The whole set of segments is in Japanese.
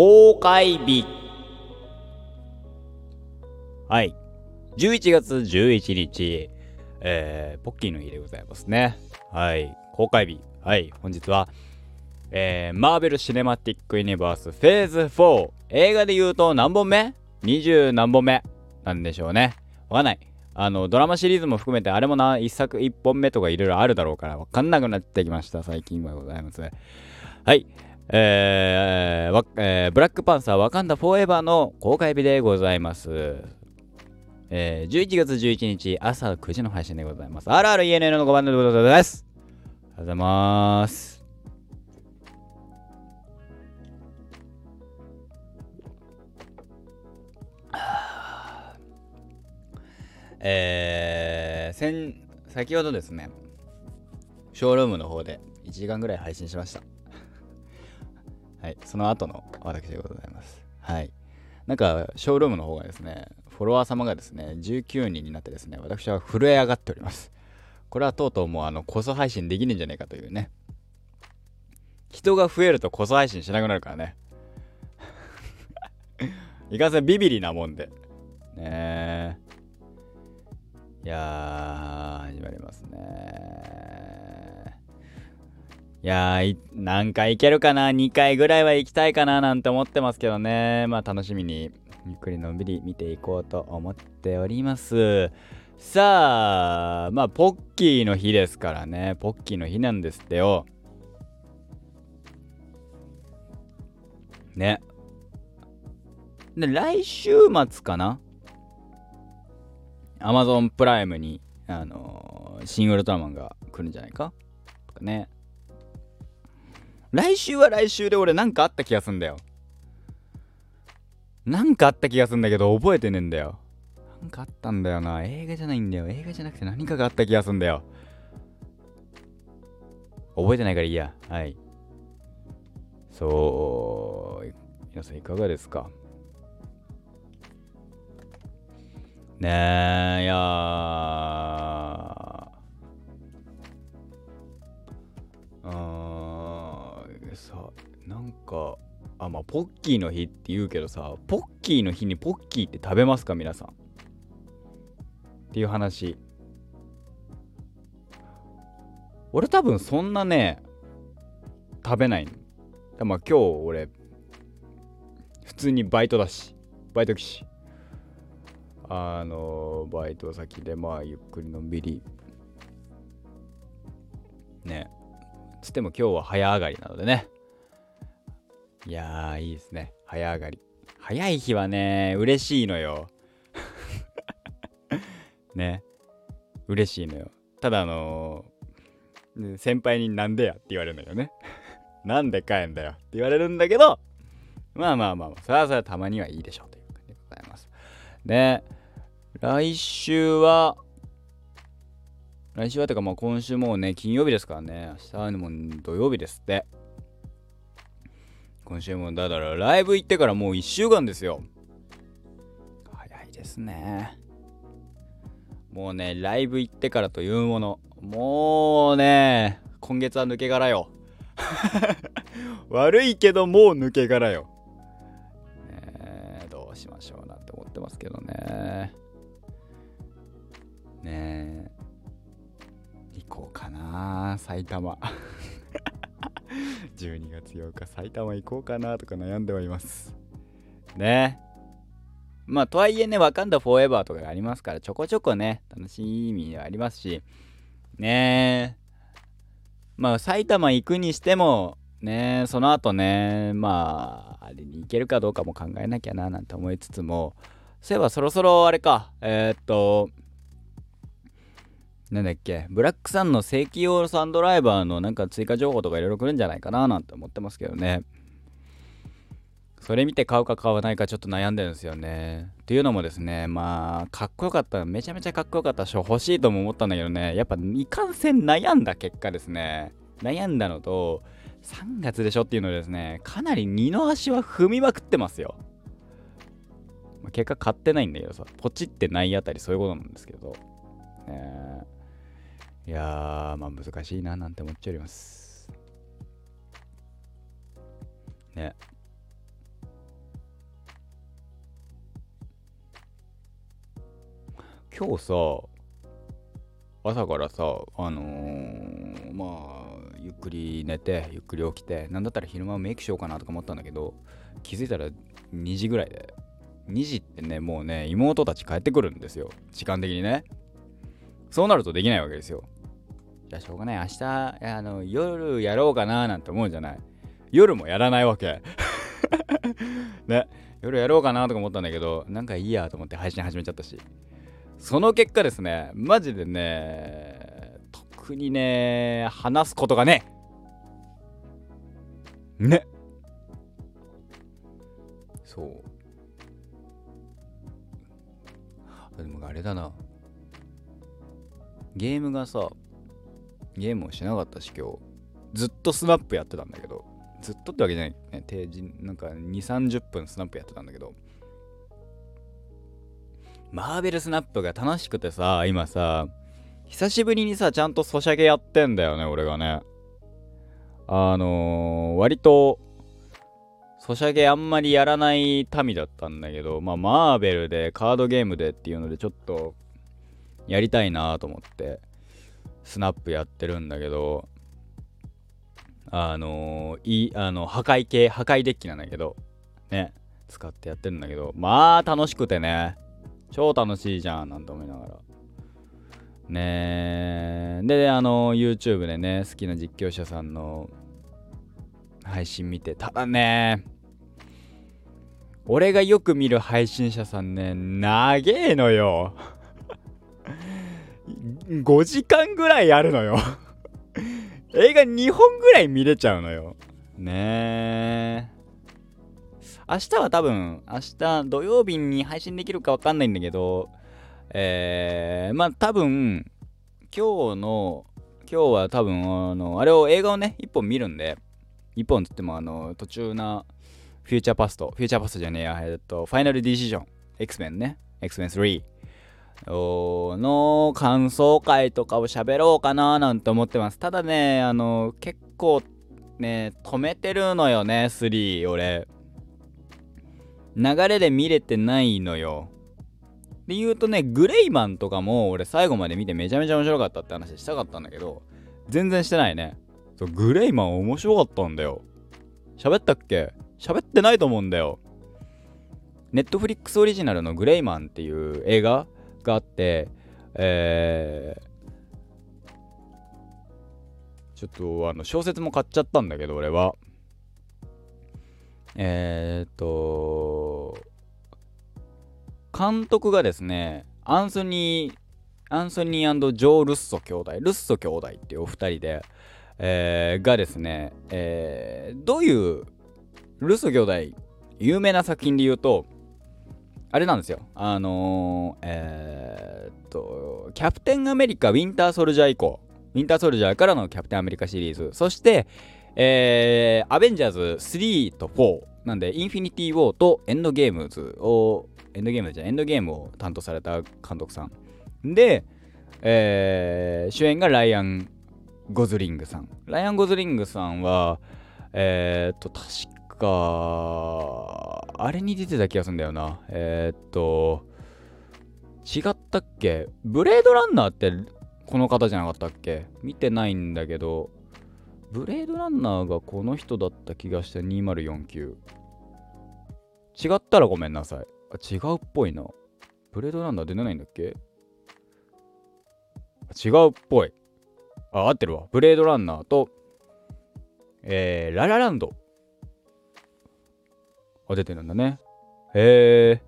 公開日。はい。11月11日えー、ポッキーの日でございますね。はい。公開日。はい。本日はえー、マーベル・シネマティック・ユニバースフェーズ4映画で言うと何本目 ?20 何本目なんでしょうね。わかんない。あのドラマシリーズも含めてあれもな1作1本目とかいろいろあるだろうからわかんなくなってきました。最近はございます。はい。えーえー、ブラックパンサーワカンダフォーエバーの公開日でございます。えー、11月11日朝9時の配信でございます。RRENN の5番のことです。ありがとうございます。えー、先、先ほどですね、ショールームの方で1時間ぐらい配信しました。はい、その後の私でございます。はい。なんか、ショールームの方がですね、フォロワー様がですね、19人になってですね、私は震え上がっております。これはとうとうもう、あの、こそ配信できねえんじゃねえかというね。人が増えるとこそ配信しなくなるからね。いかんせんビビリなもんで。ねえ。いやー、始まりますねいやー、何回行けるかな ?2 回ぐらいは行きたいかな？なんて思ってますけどね。まあ楽しみに、ゆっくりのんびり見ていこうと思っております。さあ、まあポッキーの日ですからね。ポッキーの日なんですってよ。ね。で、来週末かな？アマゾンプライムに、あのー、シン・ウルトラマンが来るんじゃないか？とかね。来週は来週で俺なんかあった気がすんだよ。なんかあった気がすんだけど覚えてねえんだよ。なんかあったんだよな。映画じゃないんだよ。映画じゃなくて何かがあった気がすんだよ。覚えてないからいいや。はい。そう。皆さんいかがですか？ねえ、いやー。さなんかあまあポッキーの日って言うけどさポッキーの日にポッキーって食べますか皆さん。っていう話。俺多分そんなね食べない。まあ今日俺普通にバイトだしバイト来し。あのバイト先でまあゆっくりのんびり。ね。つっても今日は早上がりなのでね。いやー、いいですね。早上がり。早い日はね、嬉しいのよ。ね。嬉しいのよ。ただあのー、先輩になんでやって言われるのよね。なんで帰んだよって言われるんだけど、まあまあまあ、それはそれはたまにはいいでしょうという感じでございます。で、来週は、来週はてかまあ今週もうね、金曜日ですからね、明日はも土曜日ですって。今週もだからライブ行ってからもう1週間ですよ。早いですね。もうね、ライブ行ってからというもの、もうね、今月は抜け殻よ。悪いけどもう抜け殻よ。な埼玉。12月8日埼玉行こうかなとか悩んではいます。ね。まあとはいえねわかんだフォーエバーとかがありますからちょこちょこね楽しみはありますし。ね。まあ埼玉行くにしてもねその後ねまああれに行けるかどうかも考えなきゃななんて思いつつも。そういえばそろそろあれか。えー、っとなんだっけ、ブラックさんの正規用サンドライバーのなんか追加情報とかいろいろ来るんじゃないかななんて思ってますけどね。それ見て買うか買わないかちょっと悩んでるんですよね。っていうのもですね、まあ、かっこよかった、めちゃめちゃかっこよかった賞欲しいとも思ったんだけどね、やっぱいかんせん悩んだ結果ですね、悩んだのと、3月でしょっていうのですね、かなり二の足は踏みまくってますよ。結果買ってないんだけどさ、ポチってないあたりそういうことなんですけど。えーいやー、まあ難しいななんて思っちゃいます。ね。今日さ、朝からさ、あのー、まあ、ゆっくり寝て、ゆっくり起きて、なんだったら昼間メイクしようかなとか思ったんだけど、気づいたら2時ぐらいで。2時ってね、もうね、妹たち帰ってくるんですよ。時間的にね。そうなるとできないわけですよ。じゃあしょうがない明日あの夜やろうかななんて思うじゃない夜もやらないわけ ね夜やろうかなとか思ったんだけどなんかいいやと思って配信始めちゃったしその結果ですね、マジでね、特にね、話すことがね。ね。そう。でもあれだな。ゲームがさ、ゲームをしなかったし今日、ずっとスナップやってたんだけど、ずっとってわけじゃない。ね、定時、なんか2、30分スナップやってたんだけど、マーベルスナップが楽しくてさ、今さ、久しぶりにさ、ちゃんとソシャゲやってんだよね、俺がね。あのー、割と、ソシャゲあんまりやらない民だったんだけど、まあ、マーベルでカードゲームでっていうので、ちょっと、やりたいなと思って、スナップやってるんだけど、あのー、い、あの、破壊系、破壊デッキなんだけど、ね、使ってやってるんだけど、まあ、楽しくてね。超楽しいじゃんなんて思いながらねであの YouTube でね好きな実況者さんの配信見てただね俺がよく見る配信者さんね長えのよ5時間ぐらいあるのよ。映画2本ぐらい見れちゃうのよ。ねえ。明日は多分、明日土曜日に配信できるかわかんないんだけど、えー、まあ多分、今日の、今日は多分、あの、あれを映画をね、1本見るんで、1本つっても、あの、途中な、フューチャーパスト、フューチャーパストじゃねえや、えっと、ファイナルディシジョン、X メンね、X メン3の感想会とかを喋ろうかななんて思ってます。ただね、あの、結構ね、止めてるのよね、3、俺。流れで見れてないのよ。で言うとね、グレイマンとかも俺最後まで見てめちゃめちゃ面白かったって話したかったんだけど、全然してないね。そう、グレイマン面白かったんだよ。喋ったっけ？喋ってないと思うんだよ。ネットフリックスオリジナルのグレイマンっていう映画？があって、えー、ちょっとあの小説も買っちゃったんだけど俺は。えー、っと、監督がですね、アンソニー、アンソニージョー・ルッソ兄弟、ルッソ兄弟っていうお二人で、えー、がですね、えー、どういうルッソ兄弟、有名な作品で言うと、あれなんですよ。あのー、えー、っと、キャプテンアメリカ・ウィンター・ソルジャー以降、ウィンター・ソルジャーからのキャプテンアメリカシリーズ、そして、えー、アベンジャーズ3と4なんで、インフィニティ・ウォーとエンドゲームズを、エンドゲームじゃエンドゲームを担当された監督さん。で、えー、主演がライアン・ゴズリングさん。ライアン・ゴズリングさんは、えー、っと、確か、あれに出てた気がするんだよな。えー、っと、違ったっけ？ブレードランナーってこの方じゃなかったっけ？見てないんだけど、ブレードランナーがこの人だった気がして2049。違ったらごめんなさい。あ違うっぽいな。ブレードランナー出てないんだっけ？違うっぽい。あ、合ってるわ。ブレードランナーと、えー、ララランド。あ、出てるんだね。へえ。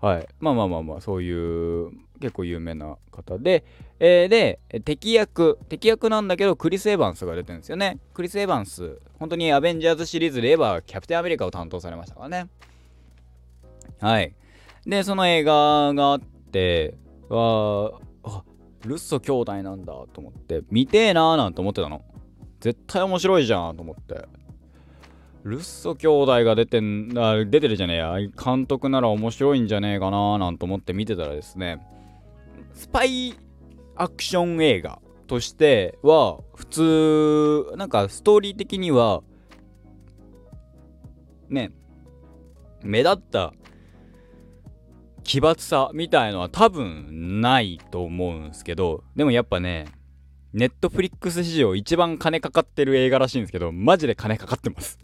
はい。まあまあまあまあ、そういう結構有名な方で、えー、で、敵役、敵役なんだけど、クリス・エヴァンスが出てるんですよね。クリス・エヴァンス、本当にアベンジャーズシリーズで言えば、キャプテンアメリカを担当されましたからね。はい。で、その映画があって、わあ、ルッソ兄弟なんだと思って、見てえなーなんて思ってたの。絶対面白いじゃんと思って。ルッソ兄弟が出てんあ出てるじゃねえや。監督なら面白いんじゃねえかななんて思って見てたらですねスパイアクション映画としては普通なんかストーリー的にはね目立った奇抜さみたいのは多分ないと思うんすけどでもやっぱねネットフリックス史上一番金かかってる映画らしいんですけどマジで金かかってます。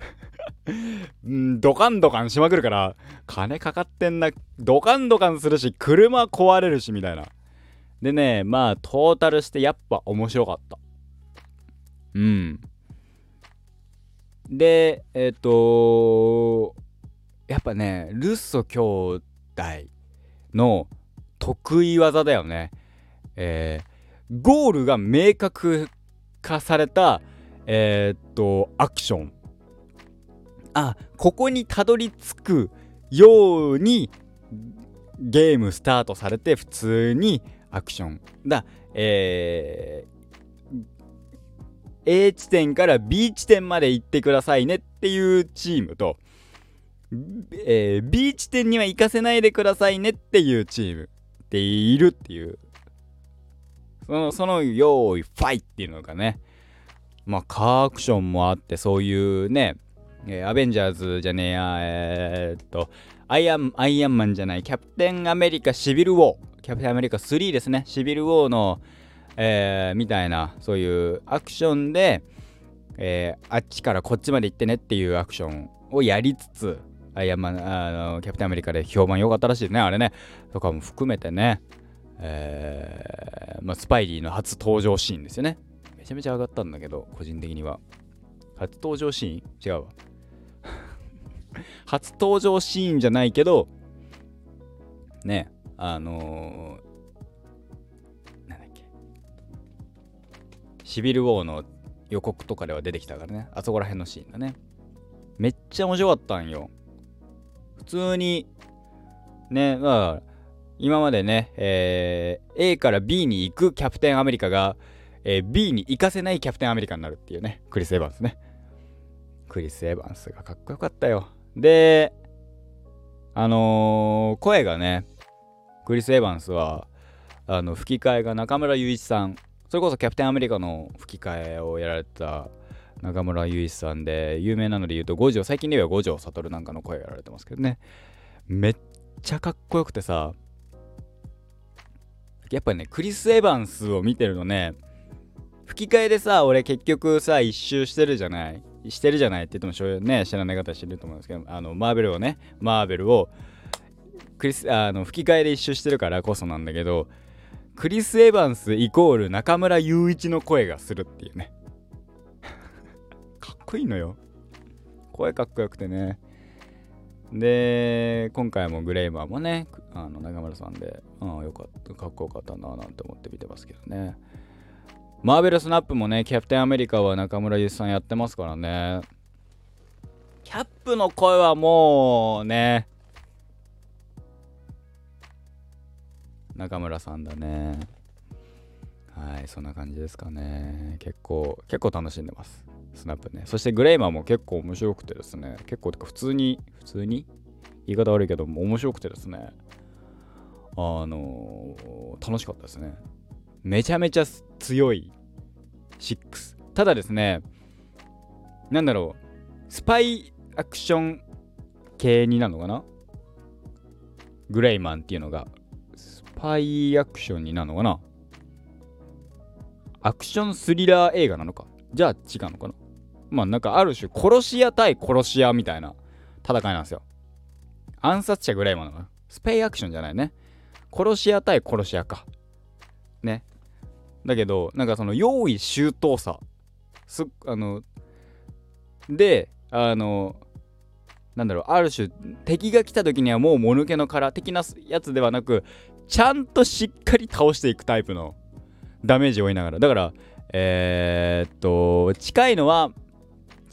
んドカンドカンしまくるから金かかってんなドカンドカンするし車壊れるしみたいな。でねまあトータルしてやっぱ面白かった。うん。でえっ、ー、とやっぱねルッソ兄弟の得意技だよね。えー、ゴールが明確化されたえー、っとアクション。あここにたどり着くようにゲームスタートされて普通にアクション。だえー、A 地点から B 地点まで行ってくださいねっていうチームと、えー、B 地点には行かせないでくださいねっていうチームっているっていう。そのその用意ファイっていうのがねまあカーアクションもあってそういうね、えー、アベンジャーズじゃねえやえー、っとアイアンアイアンマンじゃないキャプテンアメリカシビルウォーキャプテンアメリカ3ですね。シビルウォーのえー、みたいなそういうアクションで、えー、あっちからこっちまで行ってねっていうアクションをやりつつアイアンマンあのキャプテンアメリカで評判良かったらしいですねあれね。とかも含めてね、えーまあ、スパイリーの初登場シーンですよね。めちゃめちゃ上がったんだけど個人的には。初登場シーン？違うわ。初登場シーンじゃないけどねあのなんだっけ。シビル・ウォーの予告とかでは出てきたからね。あそこら辺のシーンだね。めっちゃ面白かったんよ。普通にねまあ今までね、えー、A から B に行くキャプテンアメリカが、えー、B に行かせないキャプテンアメリカになるっていうねクリス・エヴァンスね。クリス・エヴァンスがかっこよかったよ。であのー、声がねクリス・エヴァンスはあの吹き替えが中村雄一さん。それこそキャプテンアメリカの吹き替えをやられた中村雄一さんで有名なので言うと五条最近では五条悟なんかの声やられてますけどね。めっちゃかっこよくてさやっぱねクリス・エヴァンスを見てるとね吹き替えでさ俺結局さ一周してるじゃないしてるじゃないって言ってもね知らない方知ると思うんですけどあのマーベルをねマーベルをクリスあの吹き替えで一周してるからこそなんだけどクリス・エヴァンスイコール中村雄一の声がするっていうね。かっこいいのよ。声かっこよくてね。で今回もグレイマーもねあの中村さんで、うん、よかったかっこよかったななんて思って見てますけどね。マーベルスナップもねキャプテンアメリカは中村雄一さんやってますからね。キャップの声はもうね中村さんだね。はいそんな感じですかね。結構結構楽しんでます。スナップね。そしてグレイマーも結構面白くてですね。結構普通に普通に？言い方悪いけども面白くてですね。あのー、楽しかったですね。めちゃめちゃ強い6ただですねなんだろう。スパイアクション系になるのかな？グレイマンっていうのが。スパイアクションになるのかな？アクションスリラー映画なのか？じゃあ違うのかな？まあなんかある種殺し屋対殺し屋みたいな戦いなんですよ。暗殺者ぐらいものスペイアクションじゃないね。殺し屋対殺し屋か。ね。だけどなんかその用意周到さすあのであのなんだろうある種敵が来た時にはもうもぬけの殻的なやつではなくちゃんとしっかり倒していくタイプのダメージを負いながらだからえー、っと近いのは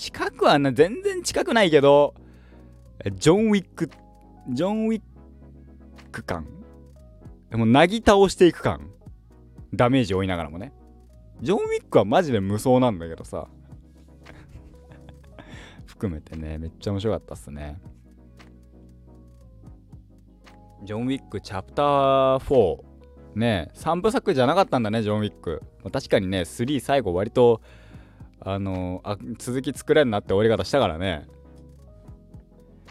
近くはな全然近くないけどジョン・ウィックジョン・ウィック感もうなぎ倒していく感。ダメージを負いながらもね。ジョン・ウィックはマジで無双なんだけどさ。含めてねめっちゃ面白かったっすね。ジョン・ウィックチャプター4ね3部作じゃなかったんだねジョン・ウィック、確かにね3最後割とあのあ続き作れんなって終わり方したからね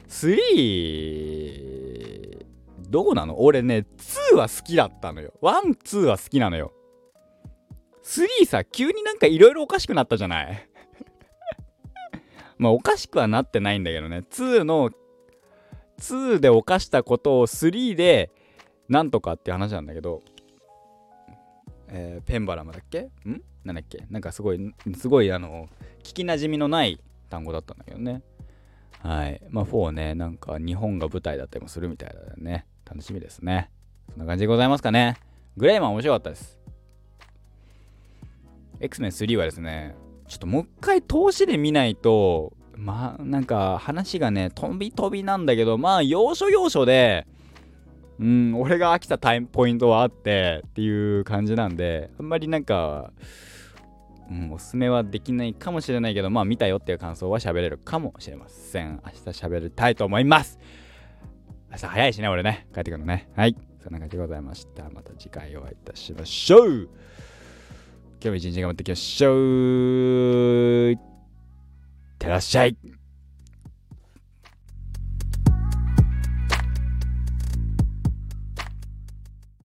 3どうなの？俺ね、2は好きだったのよ。1、2は好きなのよ。3さ、急になんかいろいろおかしくなったじゃない？まあおかしくはなってないんだけどね。2の、2で犯したことを3でなんとかって話なんだけど、えー、ペンバラムだっけ？ん？なんだっけ？なんかすごい、すごいあの、聞きなじみのない単語だったんだけどね。はい。まあ4ね、なんか日本が舞台だったりもするみたいだよね。楽しみですね。そんな感じでございますかね。グレイマン面白かったです。X-Men3 はですね、ちょっともう一回投資で見ないと、まあなんか話がね、飛び飛びなんだけど、まあ要所要所で、うん、俺が飽きたタイムポイントはあってっていう感じなんで、あんまりなんか、うん、おすすめはできないかもしれないけど、まあ見たよっていう感想は喋れるかもしれません。明日喋りたいと思います。明日早いしね、俺ね。帰ってくるのね。はい。そんな感じでございました。また次回お会いいたしましょう。今日も一日頑張っていきましょう。いってらっしゃい。